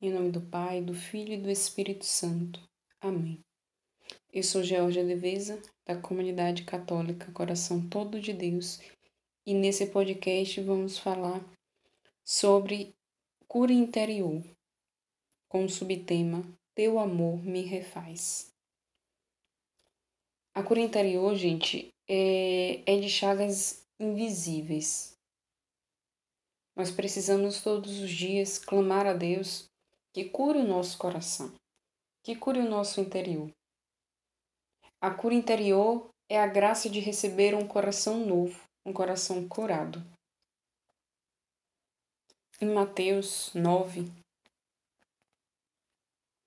Em nome do Pai, do Filho e do Espírito Santo. Amém. Eu sou Georgia Deveza, da Comunidade Católica Coração Todo de Deus, e nesse podcast vamos falar sobre cura interior, com o subtema Teu amor me refaz. A cura interior, gente, é, é de chagas invisíveis. Nós precisamos todos os dias clamar a Deus que cure o nosso coração, que cure o nosso interior. A cura interior é a graça de receber um coração novo, um coração curado. Em Mateus 9,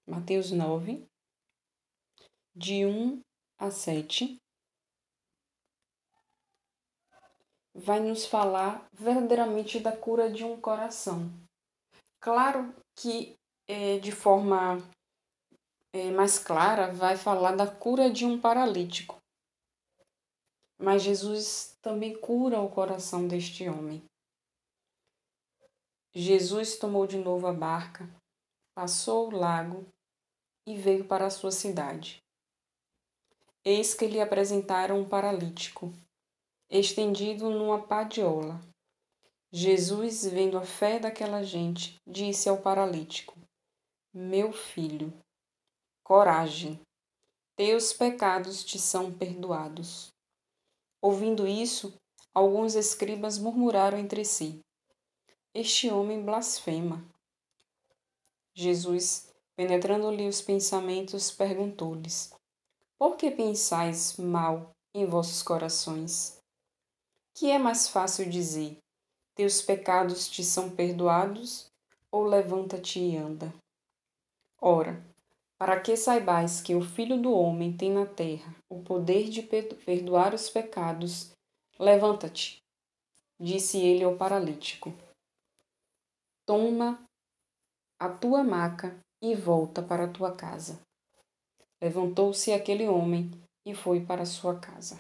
Mateus 9, de 1 a 7, vai nos falar verdadeiramente da cura de um coração. Claro que é, de forma é, mais clara, vai falar da cura de um paralítico. Mas Jesus também cura o coração deste homem. Jesus tomou de novo a barca, passou o lago e veio para a sua cidade. Eis que lhe apresentaram um paralítico, estendido numa padiola. Jesus, vendo a fé daquela gente, disse ao paralítico: meu filho, coragem, teus pecados te são perdoados. Ouvindo isso, alguns escribas murmuraram entre si: Este homem blasfema. Jesus, penetrando-lhe os pensamentos, perguntou-lhes: Por que pensais mal em vossos corações? Que é mais fácil dizer: Teus pecados te são perdoados, ou levanta-te e anda? Ora, para que saibais que o Filho do Homem tem na terra o poder de perdoar os pecados, levanta-te, disse ele ao paralítico. Toma a tua maca e volta para a tua casa. Levantou-se aquele homem e foi para sua casa.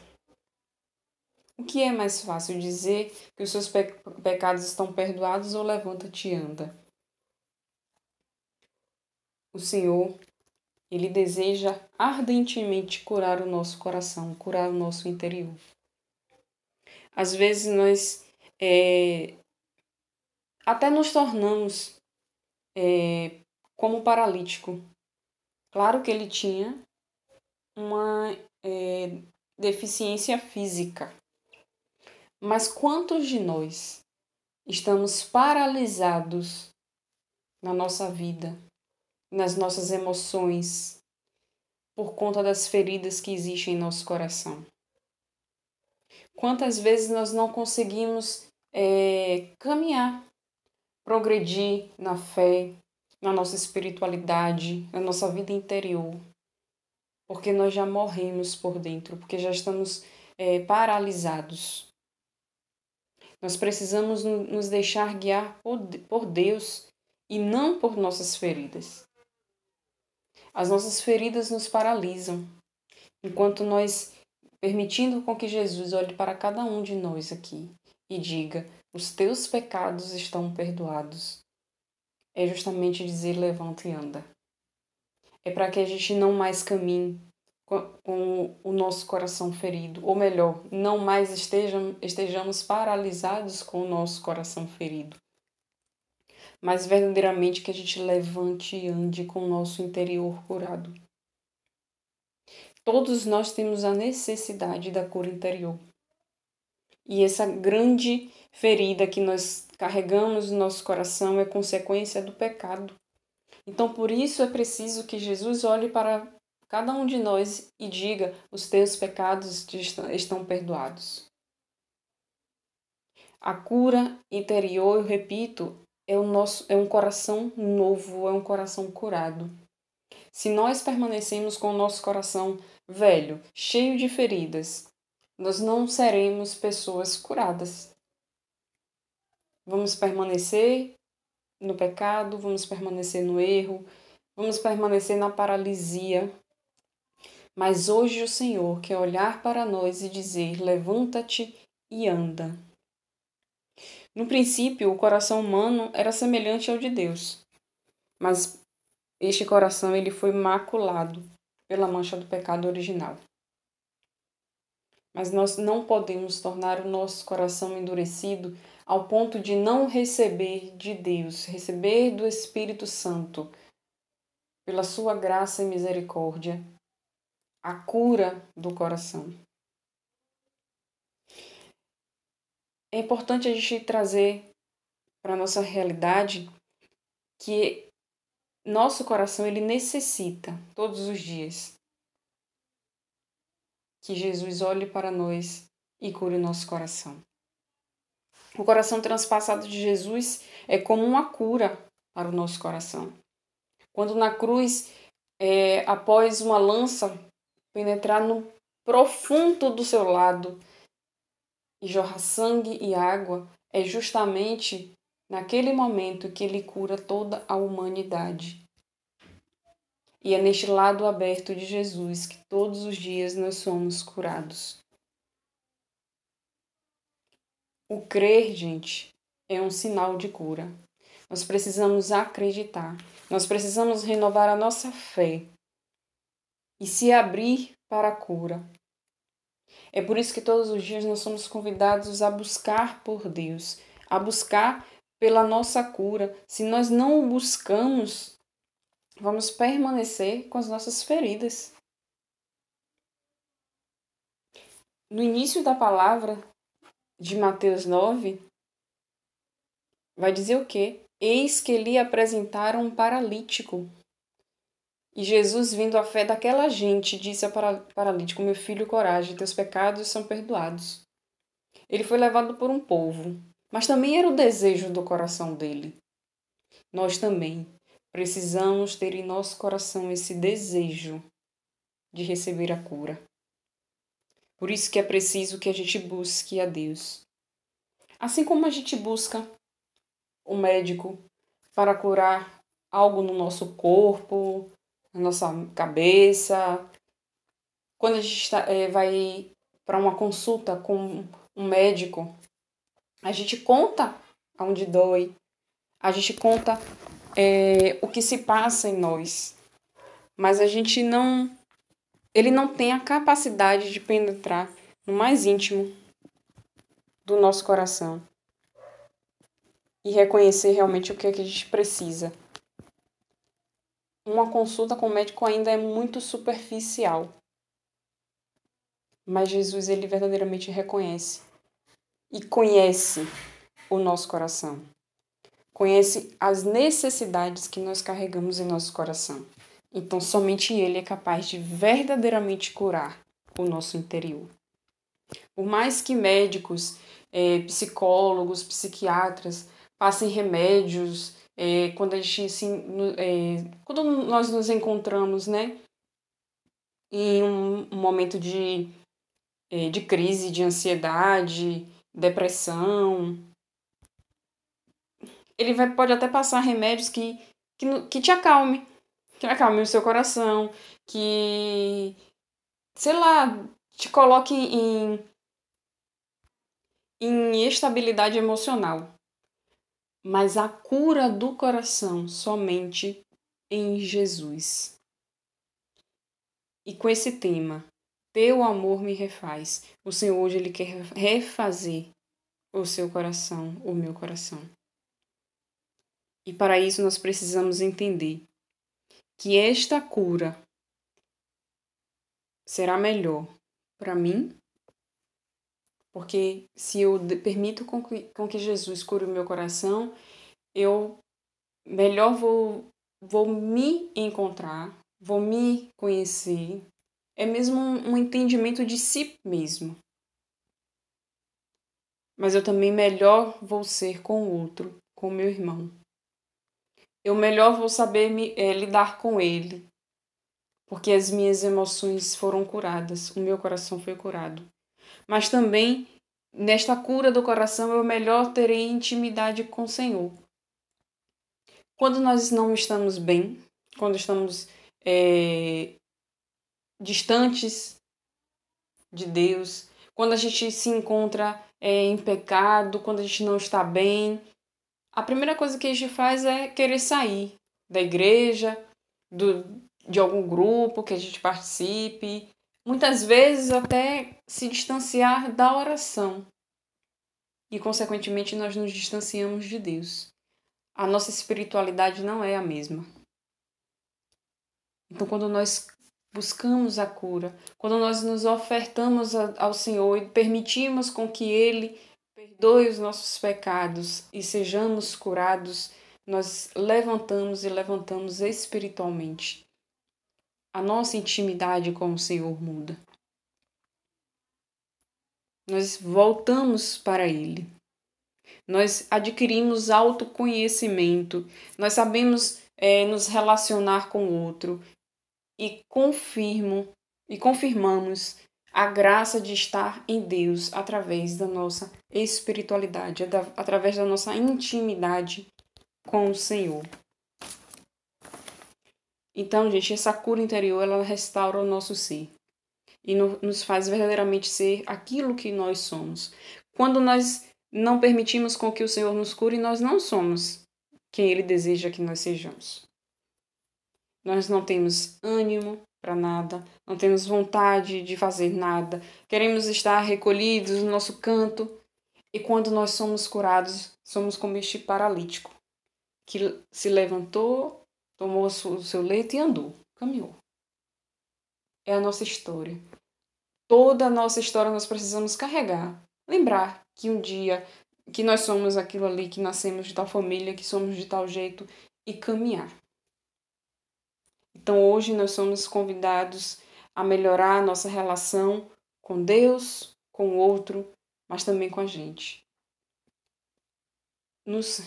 O que é mais fácil dizer que os seus pecados estão perdoados ou levanta-te e anda? O Senhor, Ele deseja ardentemente curar o nosso coração, curar o nosso interior. Às vezes nós é, até nos tornamos é, como paralítico. Claro que ele tinha uma é, deficiência física, mas quantos de nós estamos paralisados na nossa vida, nas nossas emoções, por conta das feridas que existem em nosso coração. Quantas vezes nós não conseguimos é, caminhar, progredir na fé, na nossa espiritualidade, na nossa vida interior, porque nós já morremos por dentro, porque já estamos é, paralisados. Nós precisamos nos deixar guiar por Deus e não por nossas feridas. As nossas feridas nos paralisam, enquanto nós permitindo com que Jesus olhe para cada um de nós aqui e diga: os teus pecados estão perdoados. É justamente dizer: levanta e anda. É para que a gente não mais caminhe com o nosso coração ferido, ou melhor, não mais estejam, estejamos paralisados com o nosso coração ferido, mas verdadeiramente que a gente levante e ande com o nosso interior curado. Todos nós temos a necessidade da cura interior. E essa grande ferida que nós carregamos no nosso coração é consequência do pecado. Então, por isso é preciso que Jesus olhe para cada um de nós e diga: os teus pecados estão perdoados. A cura interior, eu repito, é, o nosso, é um coração novo, é um coração curado. Se nós permanecemos com o nosso coração velho, cheio de feridas, nós não seremos pessoas curadas. Vamos permanecer no pecado, vamos permanecer no erro, vamos permanecer na paralisia. Mas hoje o Senhor quer olhar para nós e dizer: levanta-te e anda. No princípio, o coração humano era semelhante ao de Deus. mas este coração ele foi maculado pela mancha do pecado original. Mas nós não podemos tornar o nosso coração endurecido ao ponto de não receber de Deus, receber do Espírito Santo, pela sua graça e misericórdia, a cura do coração. É importante a gente trazer para a nossa realidade que nosso coração ele necessita todos os dias que Jesus olhe para nós e cure o nosso coração. O coração transpassado de Jesus é como uma cura para o nosso coração. Quando na cruz, é, após uma lança penetrar no profundo do seu lado e jorrar sangue e água, é justamente naquele momento que ele cura toda a humanidade. E é neste lado aberto de Jesus que todos os dias nós somos curados. O crer, gente, é um sinal de cura. Nós precisamos acreditar, nós precisamos renovar a nossa fé e se abrir para a cura. É por isso que todos os dias nós somos convidados a buscar por Deus, a buscar pela nossa cura. Se nós não o buscamos, vamos permanecer com as nossas feridas. No início da palavra de Mateus 9, vai dizer o quê? Eis que lhe apresentaram um paralítico. E Jesus, vindo à fé daquela gente, disse ao paralítico: Meu filho, coragem, teus pecados são perdoados. Ele foi levado por um povo, mas também era o desejo do coração dele. Nós também precisamos ter em nosso coração esse desejo de receber a cura. Por isso que é preciso que a gente busque a Deus. Assim como a gente busca o médico para curar algo no nosso corpo, na nossa cabeça. Quando a gente tá, é, vai para uma consulta com um médico, a gente conta aonde dói, a gente conta é, o que se passa em nós, mas a gente não. Ele não tem a capacidade de penetrar no mais íntimo do nosso coração e reconhecer realmente o que, é que a gente precisa. Uma consulta com o médico ainda é muito superficial. Mas Jesus, ele verdadeiramente reconhece e conhece o nosso coração. Conhece as necessidades que nós carregamos em nosso coração. Então, somente Ele é capaz de verdadeiramente curar o nosso interior. Por mais que médicos, é, psicólogos, psiquiatras passem remédios, é, quando a gente assim, é, quando nós nos encontramos, né, em um, momento de, é, de crise, de ansiedade, depressão, ele vai, pode até passar remédios que, que, que te acalme, que acalme o seu coração, que, sei lá, te coloque em, em estabilidade emocional mas a cura do coração somente em Jesus. E com esse tema, Teu amor me refaz, o Senhor hoje ele quer refazer o seu coração, o meu coração. E para isso nós precisamos entender que esta cura será melhor para mim porque se eu permito com que, com que Jesus cure o meu coração, eu melhor vou, vou me encontrar, vou me conhecer. É mesmo um, um entendimento de si mesmo. Mas eu também melhor vou ser com o outro, com o meu irmão. Eu melhor vou saber me, é, lidar com ele, porque as minhas emoções foram curadas, o meu coração foi curado mas também nesta cura do coração eu melhor terei intimidade com o Senhor. Quando nós não estamos bem, quando estamos é, distantes de Deus, quando a gente se encontra é, em pecado, quando a gente não está bem, a primeira coisa que a gente faz é querer sair da igreja, do, de algum grupo que a gente participe, muitas vezes até se distanciar da oração. E, consequentemente, nós nos distanciamos de Deus. A nossa espiritualidade não é a mesma. Então, quando nós buscamos a cura, quando nós nos ofertamos ao Senhor e permitimos com que Ele perdoe os nossos pecados e sejamos curados, nós levantamos e levantamos espiritualmente. A nossa intimidade com o Senhor muda. Nós voltamos para Ele. Nós adquirimos autoconhecimento, nós sabemos é, nos relacionar com o outro, e confirmo e confirmamos a graça de estar em Deus através da nossa espiritualidade, através da nossa intimidade com o Senhor. Então, gente, essa cura interior ela restaura o nosso ser e no, nos faz verdadeiramente ser aquilo que nós somos. Quando nós não permitimos com que o Senhor nos cure, nós não somos quem Ele deseja que nós sejamos. Nós não temos ânimo para nada, não temos vontade de fazer nada, queremos estar recolhidos no nosso canto. E quando nós somos curados, somos como este paralítico que se levantou, tomou o seu leito e andou, caminhou. É a nossa história. Toda a nossa história nós precisamos carregar. Lembrar que um dia que nós somos aquilo ali, que nascemos de tal família, que somos de tal jeito e caminhar. Então hoje nós somos convidados a melhorar a nossa relação com Deus, com o outro, mas também com a gente. Nos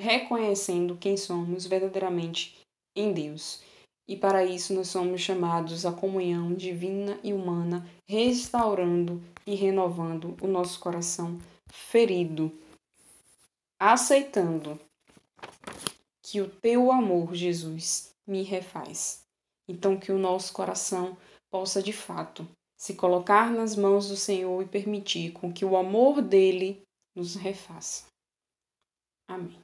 reconhecendo quem somos verdadeiramente em Deus. E para isso nós somos chamados à comunhão divina e humana, restaurando e renovando o nosso coração ferido, aceitando que o teu amor, Jesus, me refaz. Então, que o nosso coração possa de fato se colocar nas mãos do Senhor e permitir com que o amor dele nos refaça. Amém.